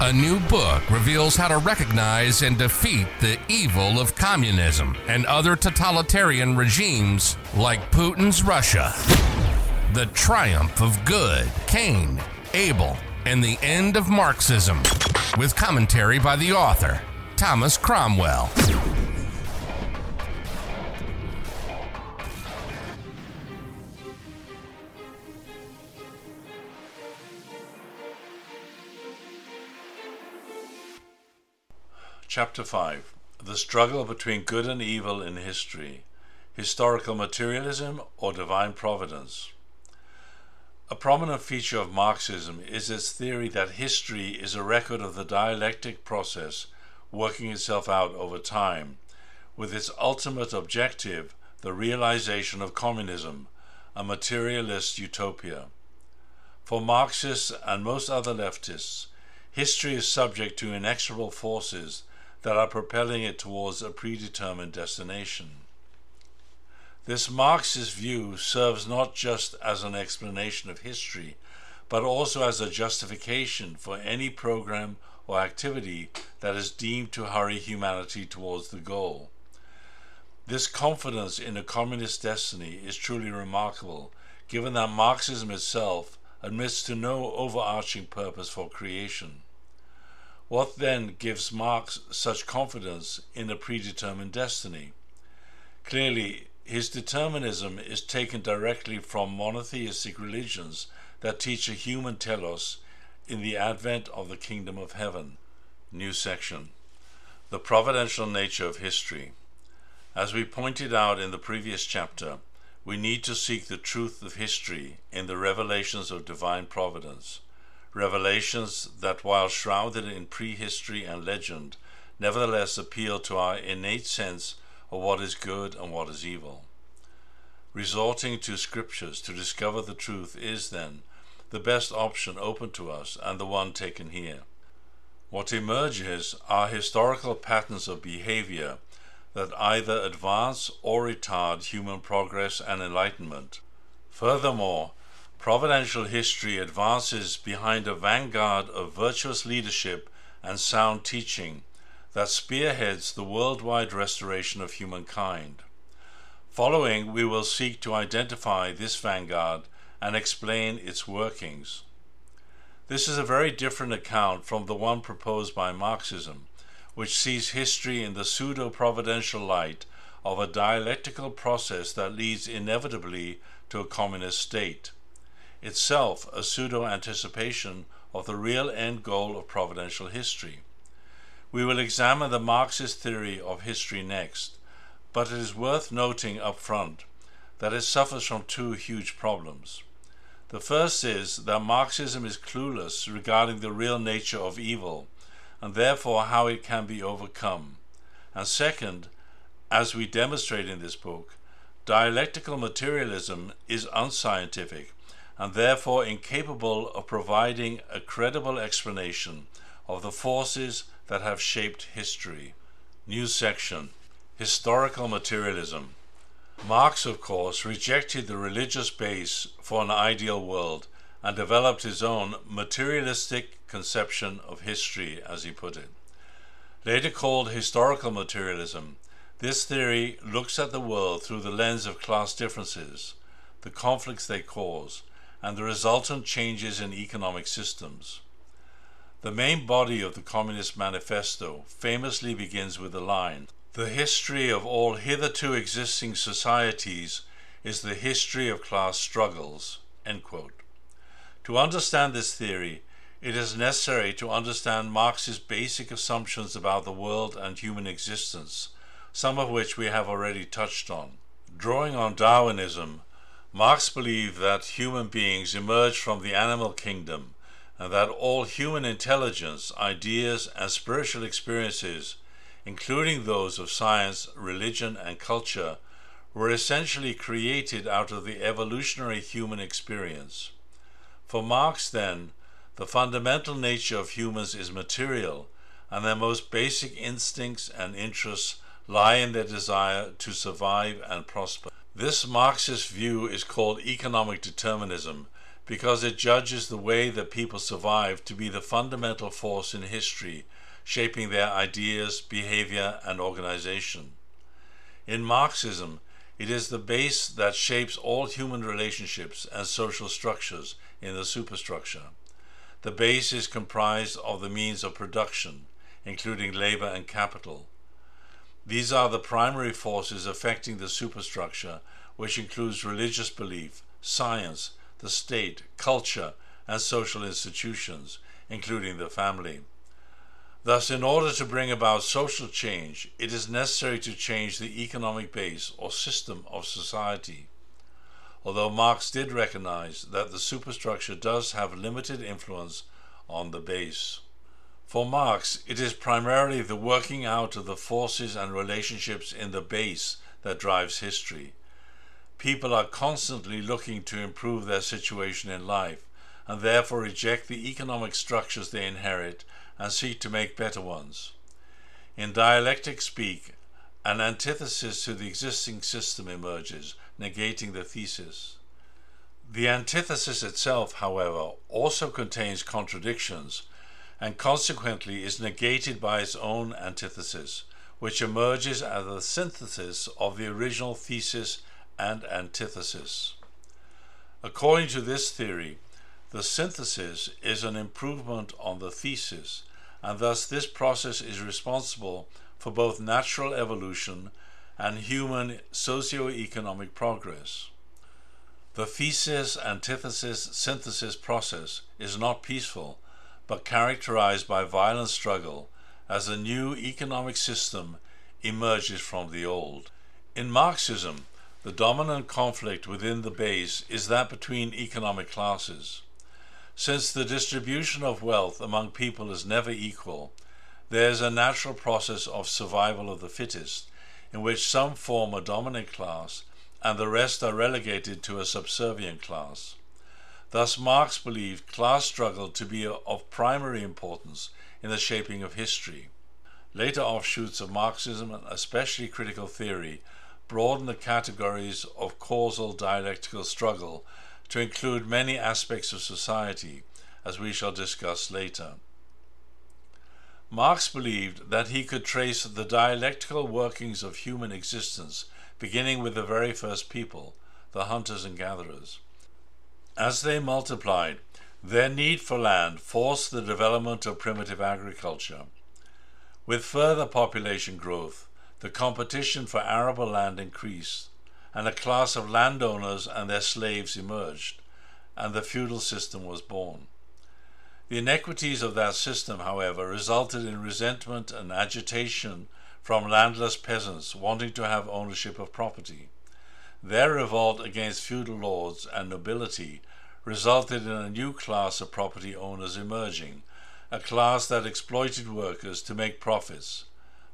A new book reveals how to recognize and defeat the evil of communism and other totalitarian regimes like Putin's Russia. The Triumph of Good, Cain, Abel, and the End of Marxism, with commentary by the author, Thomas Cromwell. Chapter 5 The Struggle Between Good and Evil in History Historical Materialism or Divine Providence. A prominent feature of Marxism is its theory that history is a record of the dialectic process working itself out over time, with its ultimate objective the realization of communism, a materialist utopia. For Marxists and most other leftists, history is subject to inexorable forces that are propelling it towards a predetermined destination. This Marxist view serves not just as an explanation of history, but also as a justification for any program or activity that is deemed to hurry humanity towards the goal. This confidence in a communist destiny is truly remarkable, given that Marxism itself admits to no overarching purpose for creation. What then gives Marx such confidence in a predetermined destiny? Clearly, his determinism is taken directly from monotheistic religions that teach a human telos in the advent of the kingdom of heaven. New section The providential nature of history. As we pointed out in the previous chapter, we need to seek the truth of history in the revelations of divine providence revelations that, while shrouded in prehistory and legend, nevertheless appeal to our innate sense of what is good and what is evil. Resorting to scriptures to discover the truth is, then, the best option open to us and the one taken here. What emerges are historical patterns of behavior that either advance or retard human progress and enlightenment. Furthermore, Providential history advances behind a vanguard of virtuous leadership and sound teaching that spearheads the worldwide restoration of humankind. Following, we will seek to identify this vanguard and explain its workings. This is a very different account from the one proposed by Marxism, which sees history in the pseudo providential light of a dialectical process that leads inevitably to a communist state itself a pseudo anticipation of the real end goal of providential history. We will examine the Marxist theory of history next, but it is worth noting up front that it suffers from two huge problems. The first is that Marxism is clueless regarding the real nature of evil and therefore how it can be overcome. And second, as we demonstrate in this book, dialectical materialism is unscientific and therefore incapable of providing a credible explanation of the forces that have shaped history. New section Historical Materialism. Marx, of course, rejected the religious base for an ideal world and developed his own materialistic conception of history, as he put it. Later called historical materialism, this theory looks at the world through the lens of class differences, the conflicts they cause, and the resultant changes in economic systems. The main body of the Communist Manifesto famously begins with the line The history of all hitherto existing societies is the history of class struggles. To understand this theory, it is necessary to understand Marx's basic assumptions about the world and human existence, some of which we have already touched on. Drawing on Darwinism, Marx believed that human beings emerge from the animal kingdom and that all human intelligence, ideas, and spiritual experiences, including those of science, religion, and culture, were essentially created out of the evolutionary human experience. For Marx, then, the fundamental nature of humans is material, and their most basic instincts and interests lie in their desire to survive and prosper. This Marxist view is called economic determinism because it judges the way that people survive to be the fundamental force in history, shaping their ideas, behavior, and organization. In Marxism, it is the base that shapes all human relationships and social structures in the superstructure. The base is comprised of the means of production, including labor and capital. These are the primary forces affecting the superstructure, which includes religious belief, science, the state, culture, and social institutions, including the family. Thus, in order to bring about social change, it is necessary to change the economic base or system of society. Although Marx did recognize that the superstructure does have limited influence on the base. For Marx, it is primarily the working out of the forces and relationships in the base that drives history. People are constantly looking to improve their situation in life and therefore reject the economic structures they inherit and seek to make better ones. In dialectic speak, an antithesis to the existing system emerges, negating the thesis. The antithesis itself, however, also contains contradictions and consequently is negated by its own antithesis, which emerges as a synthesis of the original thesis and antithesis. According to this theory, the synthesis is an improvement on the thesis, and thus this process is responsible for both natural evolution and human socio-economic progress. The thesis antithesis synthesis process is not peaceful, but characterized by violent struggle as a new economic system emerges from the old. In Marxism, the dominant conflict within the base is that between economic classes. Since the distribution of wealth among people is never equal, there is a natural process of survival of the fittest, in which some form a dominant class and the rest are relegated to a subservient class. Thus, Marx believed class struggle to be of primary importance in the shaping of history. Later offshoots of Marxism, and especially critical theory, broaden the categories of causal dialectical struggle to include many aspects of society, as we shall discuss later. Marx believed that he could trace the dialectical workings of human existence beginning with the very first people, the hunters and gatherers. As they multiplied, their need for land forced the development of primitive agriculture. With further population growth, the competition for arable land increased, and a class of landowners and their slaves emerged, and the feudal system was born. The inequities of that system, however, resulted in resentment and agitation from landless peasants wanting to have ownership of property. Their revolt against feudal lords and nobility resulted in a new class of property owners emerging, a class that exploited workers to make profits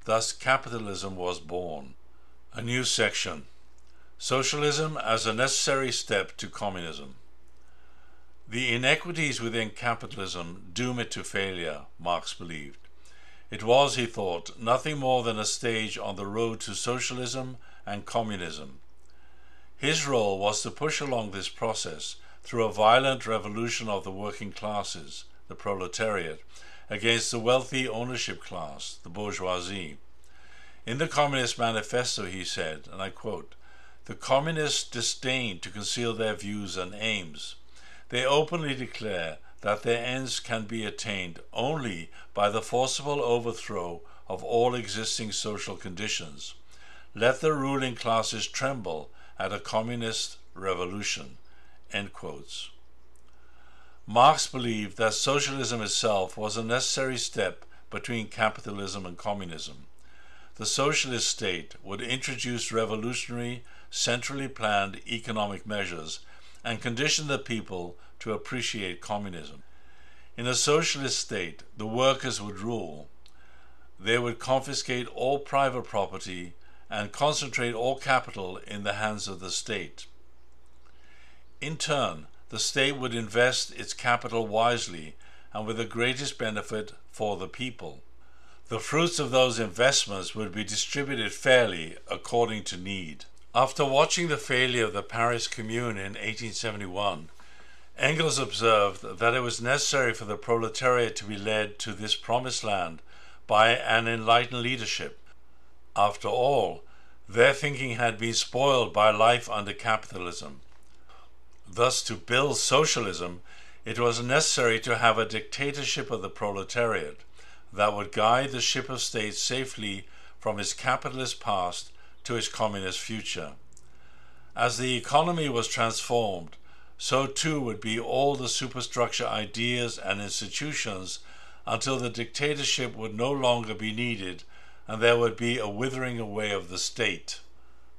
Thus, capitalism was born. A new section Socialism as a necessary step to communism. The inequities within capitalism doom it to failure, Marx believed. It was, he thought, nothing more than a stage on the road to socialism and communism. His role was to push along this process through a violent revolution of the working classes, the proletariat, against the wealthy ownership class, the bourgeoisie. In the Communist Manifesto, he said, and I quote, The communists disdain to conceal their views and aims. They openly declare that their ends can be attained only by the forcible overthrow of all existing social conditions. Let the ruling classes tremble at a communist revolution. End quotes. Marx believed that socialism itself was a necessary step between capitalism and communism. The socialist state would introduce revolutionary, centrally planned economic measures and condition the people to appreciate communism. In a socialist state, the workers would rule. They would confiscate all private property and concentrate all capital in the hands of the state. In turn, the state would invest its capital wisely and with the greatest benefit for the people. The fruits of those investments would be distributed fairly according to need. After watching the failure of the Paris Commune in 1871, Engels observed that it was necessary for the proletariat to be led to this promised land by an enlightened leadership. After all, their thinking had been spoiled by life under capitalism. Thus, to build socialism, it was necessary to have a dictatorship of the proletariat that would guide the ship of state safely from its capitalist past to its communist future. As the economy was transformed, so too would be all the superstructure ideas and institutions until the dictatorship would no longer be needed and there would be a withering away of the state.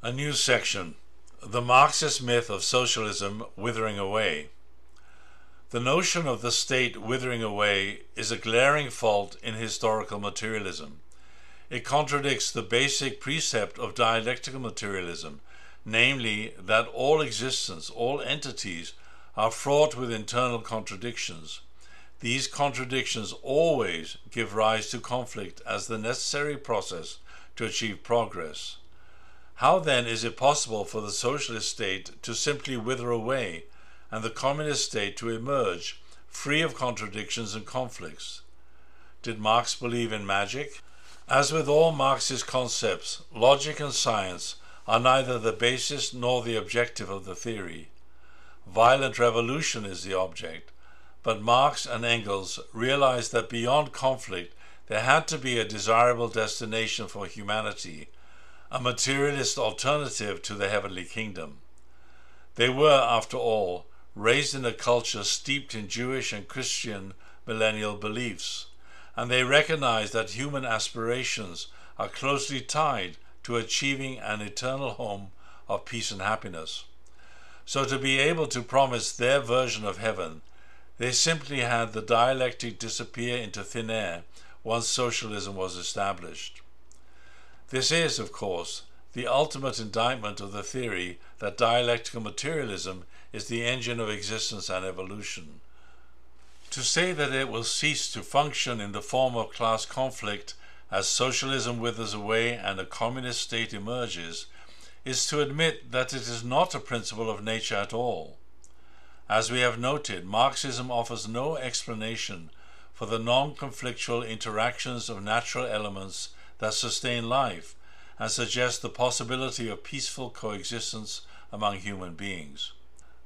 A new section The Marxist Myth of Socialism Withering Away. The notion of the state withering away is a glaring fault in historical materialism. It contradicts the basic precept of dialectical materialism, namely that all existence, all entities, are fraught with internal contradictions. These contradictions always give rise to conflict as the necessary process to achieve progress. How then is it possible for the socialist state to simply wither away and the communist state to emerge free of contradictions and conflicts? Did Marx believe in magic? As with all Marxist concepts, logic and science are neither the basis nor the objective of the theory. Violent revolution is the object, but Marx and Engels realized that beyond conflict there had to be a desirable destination for humanity, a materialist alternative to the heavenly kingdom. They were, after all, raised in a culture steeped in Jewish and Christian millennial beliefs, and they recognized that human aspirations are closely tied to achieving an eternal home of peace and happiness. So, to be able to promise their version of heaven, they simply had the dialectic disappear into thin air once socialism was established. This is, of course, the ultimate indictment of the theory that dialectical materialism is the engine of existence and evolution. To say that it will cease to function in the form of class conflict as socialism withers away and a communist state emerges is to admit that it is not a principle of nature at all. As we have noted, Marxism offers no explanation for the non conflictual interactions of natural elements that sustain life and suggest the possibility of peaceful coexistence among human beings.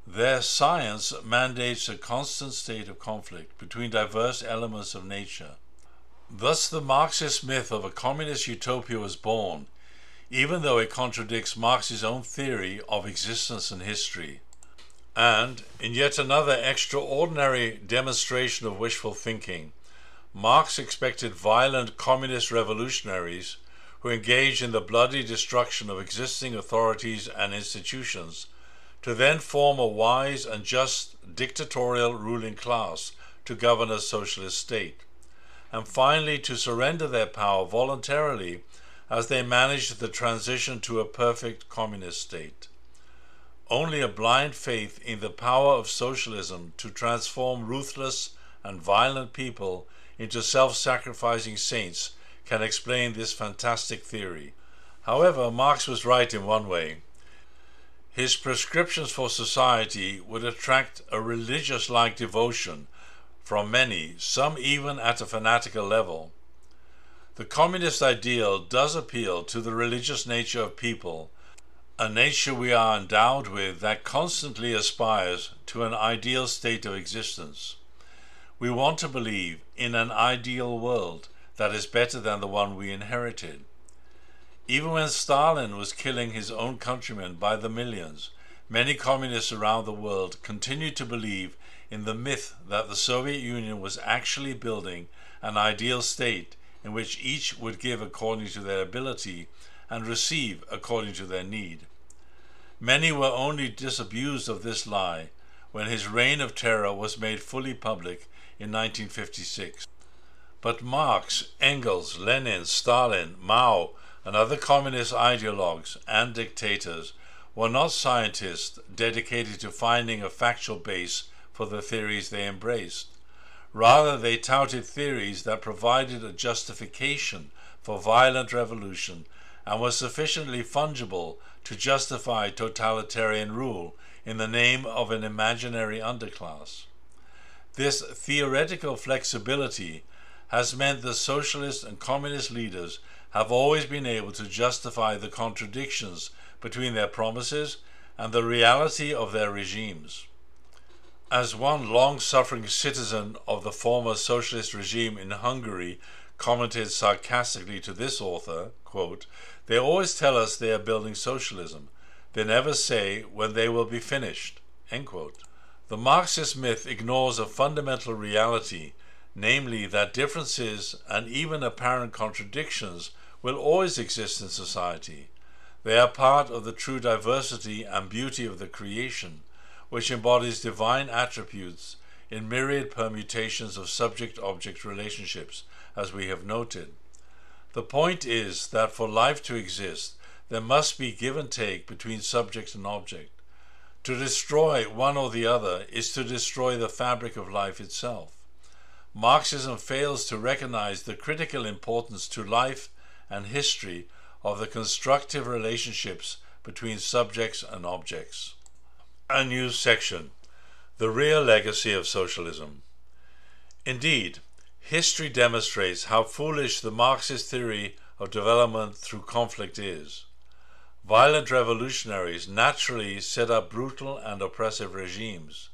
Their science mandates a constant state of conflict between diverse elements of nature. Thus, the Marxist myth of a communist utopia was born, even though it contradicts Marx's own theory of existence and history. And, in yet another extraordinary demonstration of wishful thinking, Marx expected violent communist revolutionaries who engaged in the bloody destruction of existing authorities and institutions to then form a wise and just dictatorial ruling class to govern a socialist state, and finally to surrender their power voluntarily as they managed the transition to a perfect communist state. Only a blind faith in the power of socialism to transform ruthless and violent people into self sacrificing saints can explain this fantastic theory. However, Marx was right in one way. His prescriptions for society would attract a religious like devotion from many, some even at a fanatical level. The communist ideal does appeal to the religious nature of people a nature we are endowed with that constantly aspires to an ideal state of existence. We want to believe in an ideal world that is better than the one we inherited. Even when Stalin was killing his own countrymen by the millions, many communists around the world continued to believe in the myth that the Soviet Union was actually building an ideal state in which each would give according to their ability and receive according to their need. Many were only disabused of this lie when his reign of terror was made fully public in 1956. But Marx, Engels, Lenin, Stalin, Mao, and other communist ideologues and dictators were not scientists dedicated to finding a factual base for the theories they embraced. Rather, they touted theories that provided a justification for violent revolution and were sufficiently fungible to justify totalitarian rule in the name of an imaginary underclass. This theoretical flexibility has meant that socialist and communist leaders have always been able to justify the contradictions between their promises and the reality of their regimes. As one long suffering citizen of the former socialist regime in Hungary commented sarcastically to this author, quote, They always tell us they are building socialism. They never say when they will be finished. The Marxist myth ignores a fundamental reality, namely that differences and even apparent contradictions will always exist in society. They are part of the true diversity and beauty of the creation, which embodies divine attributes in myriad permutations of subject object relationships, as we have noted. The point is that for life to exist, there must be give and take between subject and object. To destroy one or the other is to destroy the fabric of life itself. Marxism fails to recognize the critical importance to life and history of the constructive relationships between subjects and objects. A new section The Real Legacy of Socialism. Indeed, history demonstrates how foolish the Marxist theory of development through conflict is. Violent revolutionaries naturally set up brutal and oppressive regimes.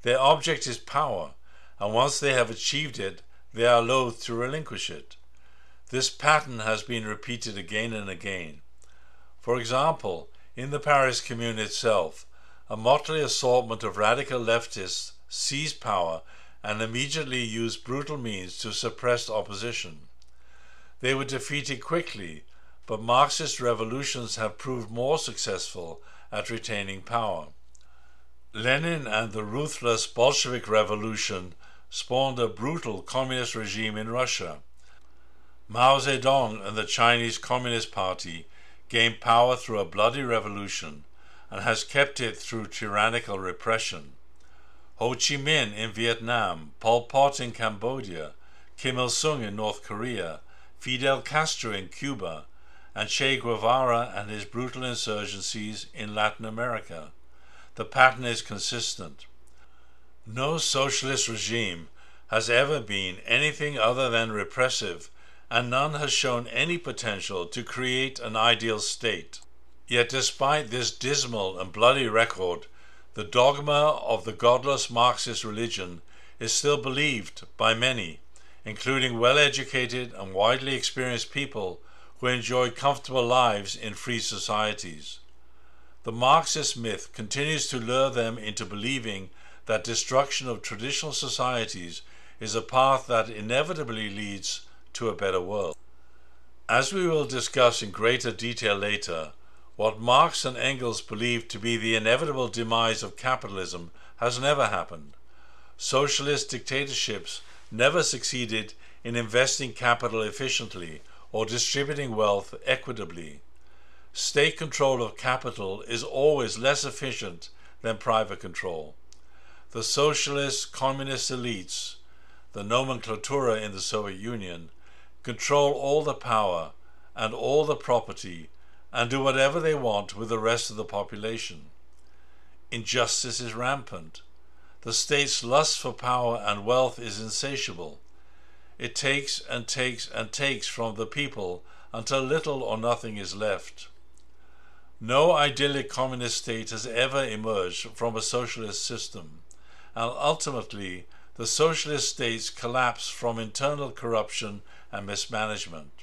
Their object is power, and once they have achieved it, they are loath to relinquish it. This pattern has been repeated again and again. For example, in the Paris Commune itself, a motley assortment of radical leftists seized power and immediately used brutal means to suppress opposition. They were defeated quickly, but Marxist revolutions have proved more successful at retaining power. Lenin and the ruthless Bolshevik Revolution spawned a brutal communist regime in Russia. Mao Zedong and the Chinese Communist Party gained power through a bloody revolution and has kept it through tyrannical repression. Ho Chi Minh in Vietnam, Pol Pot in Cambodia, Kim Il sung in North Korea, Fidel Castro in Cuba, and Che Guevara and his brutal insurgencies in Latin America. The pattern is consistent. No socialist regime has ever been anything other than repressive, and none has shown any potential to create an ideal state. Yet, despite this dismal and bloody record, the dogma of the godless Marxist religion is still believed by many, including well educated and widely experienced people who enjoy comfortable lives in free societies. The Marxist myth continues to lure them into believing that destruction of traditional societies is a path that inevitably leads to a better world. As we will discuss in greater detail later, what Marx and Engels believed to be the inevitable demise of capitalism has never happened. Socialist dictatorships never succeeded in investing capital efficiently or distributing wealth equitably. State control of capital is always less efficient than private control. The socialist communist elites, the nomenklatura in the Soviet Union, control all the power and all the property and do whatever they want with the rest of the population. Injustice is rampant. The state's lust for power and wealth is insatiable. It takes and takes and takes from the people until little or nothing is left. No idyllic communist state has ever emerged from a socialist system, and ultimately the socialist states collapse from internal corruption and mismanagement.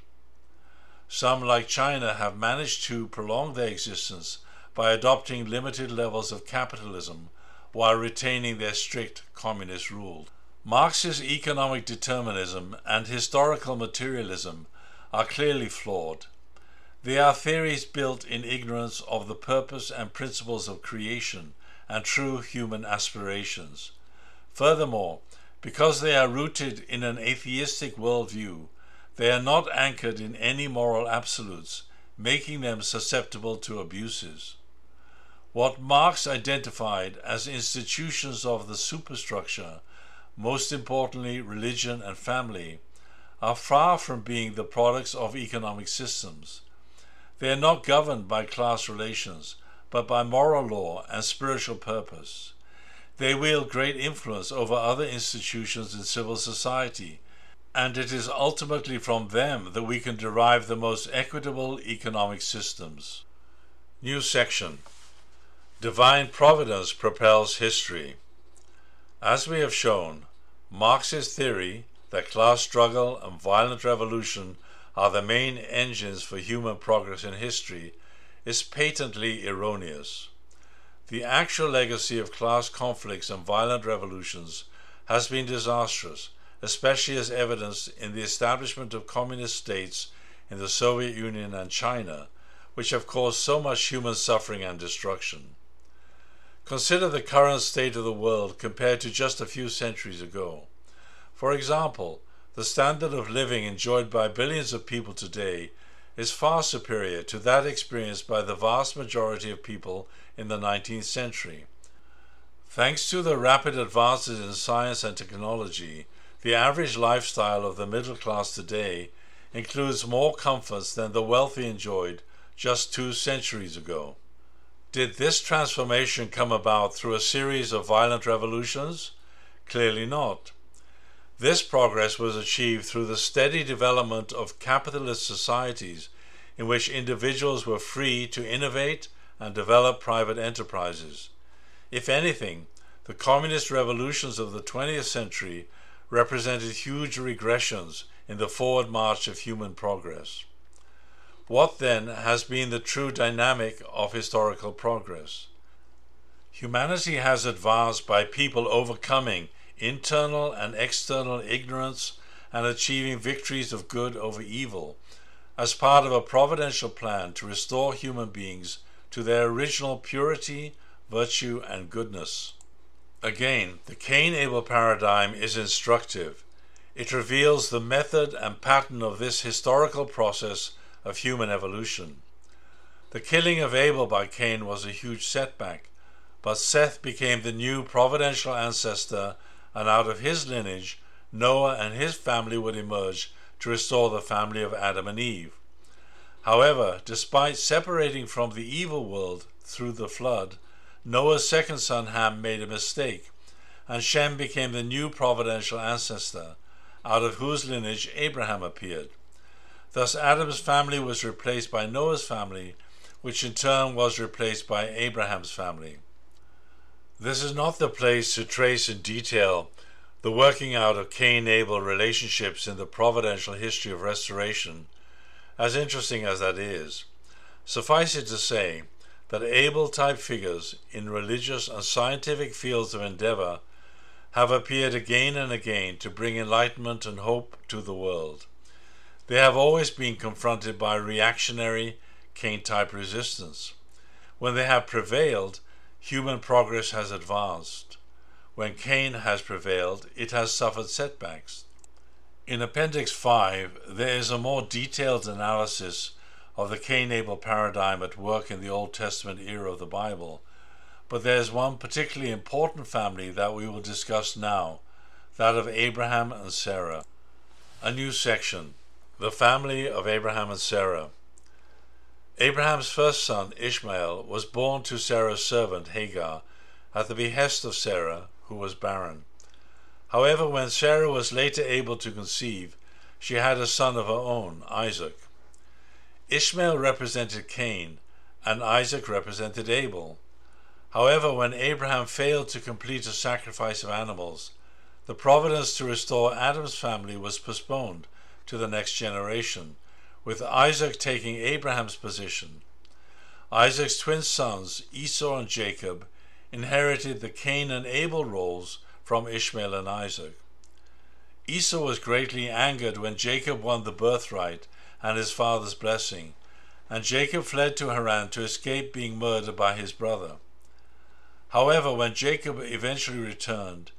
Some, like China, have managed to prolong their existence by adopting limited levels of capitalism while retaining their strict communist rule. Marx's economic determinism and historical materialism are clearly flawed. They are theories built in ignorance of the purpose and principles of creation and true human aspirations. Furthermore, because they are rooted in an atheistic worldview, they are not anchored in any moral absolutes, making them susceptible to abuses. What Marx identified as institutions of the superstructure, most importantly religion and family, are far from being the products of economic systems. They are not governed by class relations, but by moral law and spiritual purpose. They wield great influence over other institutions in civil society, and it is ultimately from them that we can derive the most equitable economic systems. New section Divine Providence propels history. As we have shown, Marx's theory that class struggle and violent revolution are the main engines for human progress in history is patently erroneous. The actual legacy of class conflicts and violent revolutions has been disastrous, especially as evidenced in the establishment of communist states in the Soviet Union and China, which have caused so much human suffering and destruction. Consider the current state of the world compared to just a few centuries ago. For example, the standard of living enjoyed by billions of people today is far superior to that experienced by the vast majority of people in the 19th century. Thanks to the rapid advances in science and technology, the average lifestyle of the middle class today includes more comforts than the wealthy enjoyed just two centuries ago. Did this transformation come about through a series of violent revolutions? Clearly not. This progress was achieved through the steady development of capitalist societies in which individuals were free to innovate and develop private enterprises. If anything, the communist revolutions of the 20th century represented huge regressions in the forward march of human progress. What then has been the true dynamic of historical progress? Humanity has advanced by people overcoming internal and external ignorance and achieving victories of good over evil as part of a providential plan to restore human beings to their original purity, virtue, and goodness. Again, the Cain Abel paradigm is instructive. It reveals the method and pattern of this historical process of human evolution. The killing of Abel by Cain was a huge setback, but Seth became the new providential ancestor and out of his lineage, Noah and his family would emerge to restore the family of Adam and Eve. However, despite separating from the evil world through the flood, Noah's second son Ham made a mistake, and Shem became the new providential ancestor, out of whose lineage Abraham appeared. Thus, Adam's family was replaced by Noah's family, which in turn was replaced by Abraham's family. This is not the place to trace in detail the working out of Cain Abel relationships in the providential history of restoration, as interesting as that is. Suffice it to say that Abel type figures in religious and scientific fields of endeavor have appeared again and again to bring enlightenment and hope to the world. They have always been confronted by reactionary Cain type resistance. When they have prevailed, human progress has advanced. When Cain has prevailed, it has suffered setbacks. In Appendix 5, there is a more detailed analysis of the Cain Abel paradigm at work in the Old Testament era of the Bible, but there is one particularly important family that we will discuss now that of Abraham and Sarah. A new section The Family of Abraham and Sarah. Abraham's first son, Ishmael, was born to Sarah's servant Hagar at the behest of Sarah, who was barren. However, when Sarah was later able to conceive, she had a son of her own, Isaac. Ishmael represented Cain, and Isaac represented Abel. However, when Abraham failed to complete a sacrifice of animals, the providence to restore Adam's family was postponed to the next generation with Isaac taking Abraham's position. Isaac's twin sons, Esau and Jacob, inherited the Cain and Abel roles from Ishmael and Isaac. Esau was greatly angered when Jacob won the birthright and his father's blessing, and Jacob fled to Haran to escape being murdered by his brother. However, when Jacob eventually returned,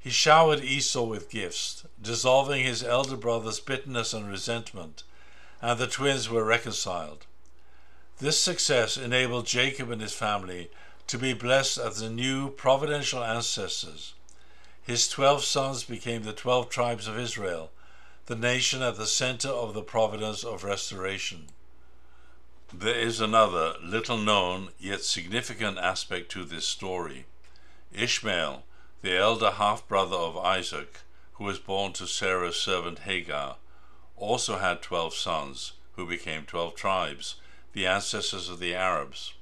he showered Esau with gifts, dissolving his elder brother's bitterness and resentment and the twins were reconciled. This success enabled Jacob and his family to be blessed as the new providential ancestors. His twelve sons became the twelve tribes of Israel, the nation at the center of the providence of restoration. There is another, little known, yet significant aspect to this story. Ishmael, the elder half brother of Isaac, who was born to Sarah's servant Hagar, also had twelve sons, who became twelve tribes, the ancestors of the Arabs.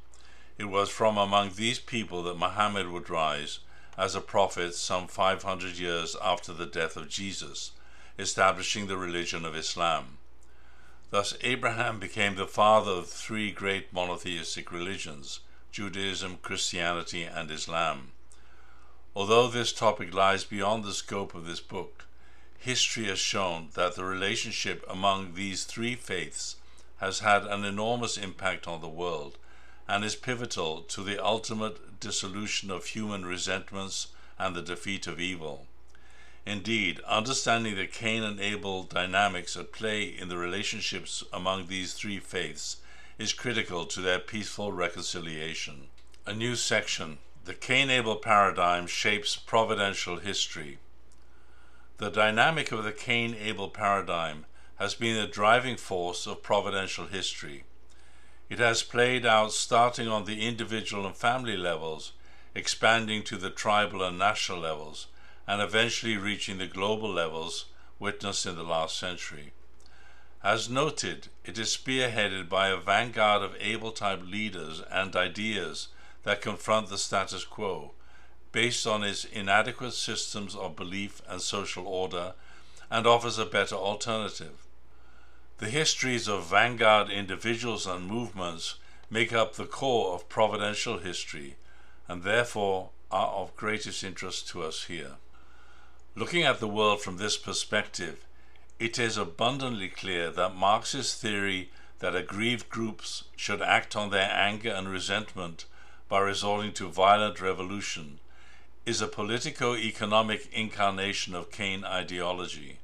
It was from among these people that Muhammad would rise as a prophet some 500 years after the death of Jesus, establishing the religion of Islam. Thus, Abraham became the father of three great monotheistic religions Judaism, Christianity, and Islam. Although this topic lies beyond the scope of this book, history has shown that the relationship among these three faiths has had an enormous impact on the world and is pivotal to the ultimate dissolution of human resentments and the defeat of evil. Indeed, understanding the Cain and Abel dynamics at play in the relationships among these three faiths is critical to their peaceful reconciliation. A new section the Cain Abel paradigm shapes providential history. The dynamic of the Cain Abel paradigm has been the driving force of providential history. It has played out starting on the individual and family levels, expanding to the tribal and national levels, and eventually reaching the global levels witnessed in the last century. As noted, it is spearheaded by a vanguard of Abel type leaders and ideas that confront the status quo, based on its inadequate systems of belief and social order, and offers a better alternative. The histories of vanguard individuals and movements make up the core of providential history, and therefore are of greatest interest to us here. Looking at the world from this perspective, it is abundantly clear that Marxist theory that aggrieved groups should act on their anger and resentment by resorting to violent revolution is a politico economic incarnation of Cain ideology.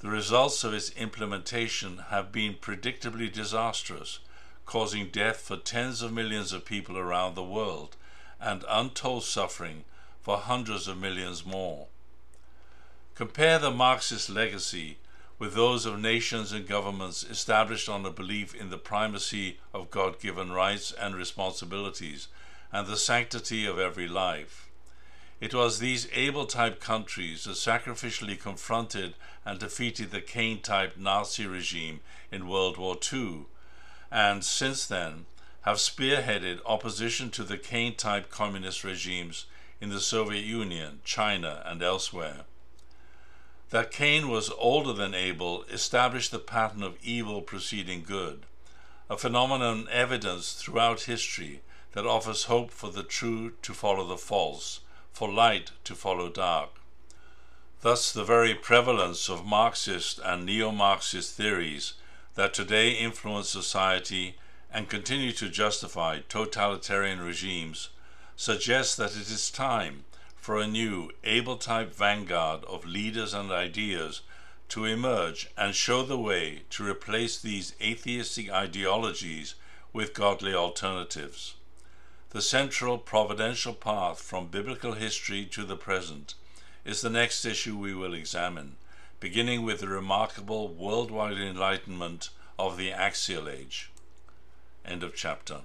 The results of its implementation have been predictably disastrous, causing death for tens of millions of people around the world and untold suffering for hundreds of millions more. Compare the Marxist legacy with those of nations and governments established on a belief in the primacy of God given rights and responsibilities and the sanctity of every life. It was these Abel type countries that sacrificially confronted and defeated the Cain type Nazi regime in World War II, and since then have spearheaded opposition to the Cain type communist regimes in the Soviet Union, China, and elsewhere. That Cain was older than Abel established the pattern of evil preceding good, a phenomenon evidenced throughout history that offers hope for the true to follow the false, for light to follow dark. Thus, the very prevalence of Marxist and neo Marxist theories that today influence society and continue to justify totalitarian regimes suggests that it is time for a new Abel type vanguard of leaders and ideas to emerge and show the way to replace these atheistic ideologies with godly alternatives. The central providential path from biblical history to the present is the next issue we will examine, beginning with the remarkable worldwide enlightenment of the Axial Age. End of chapter.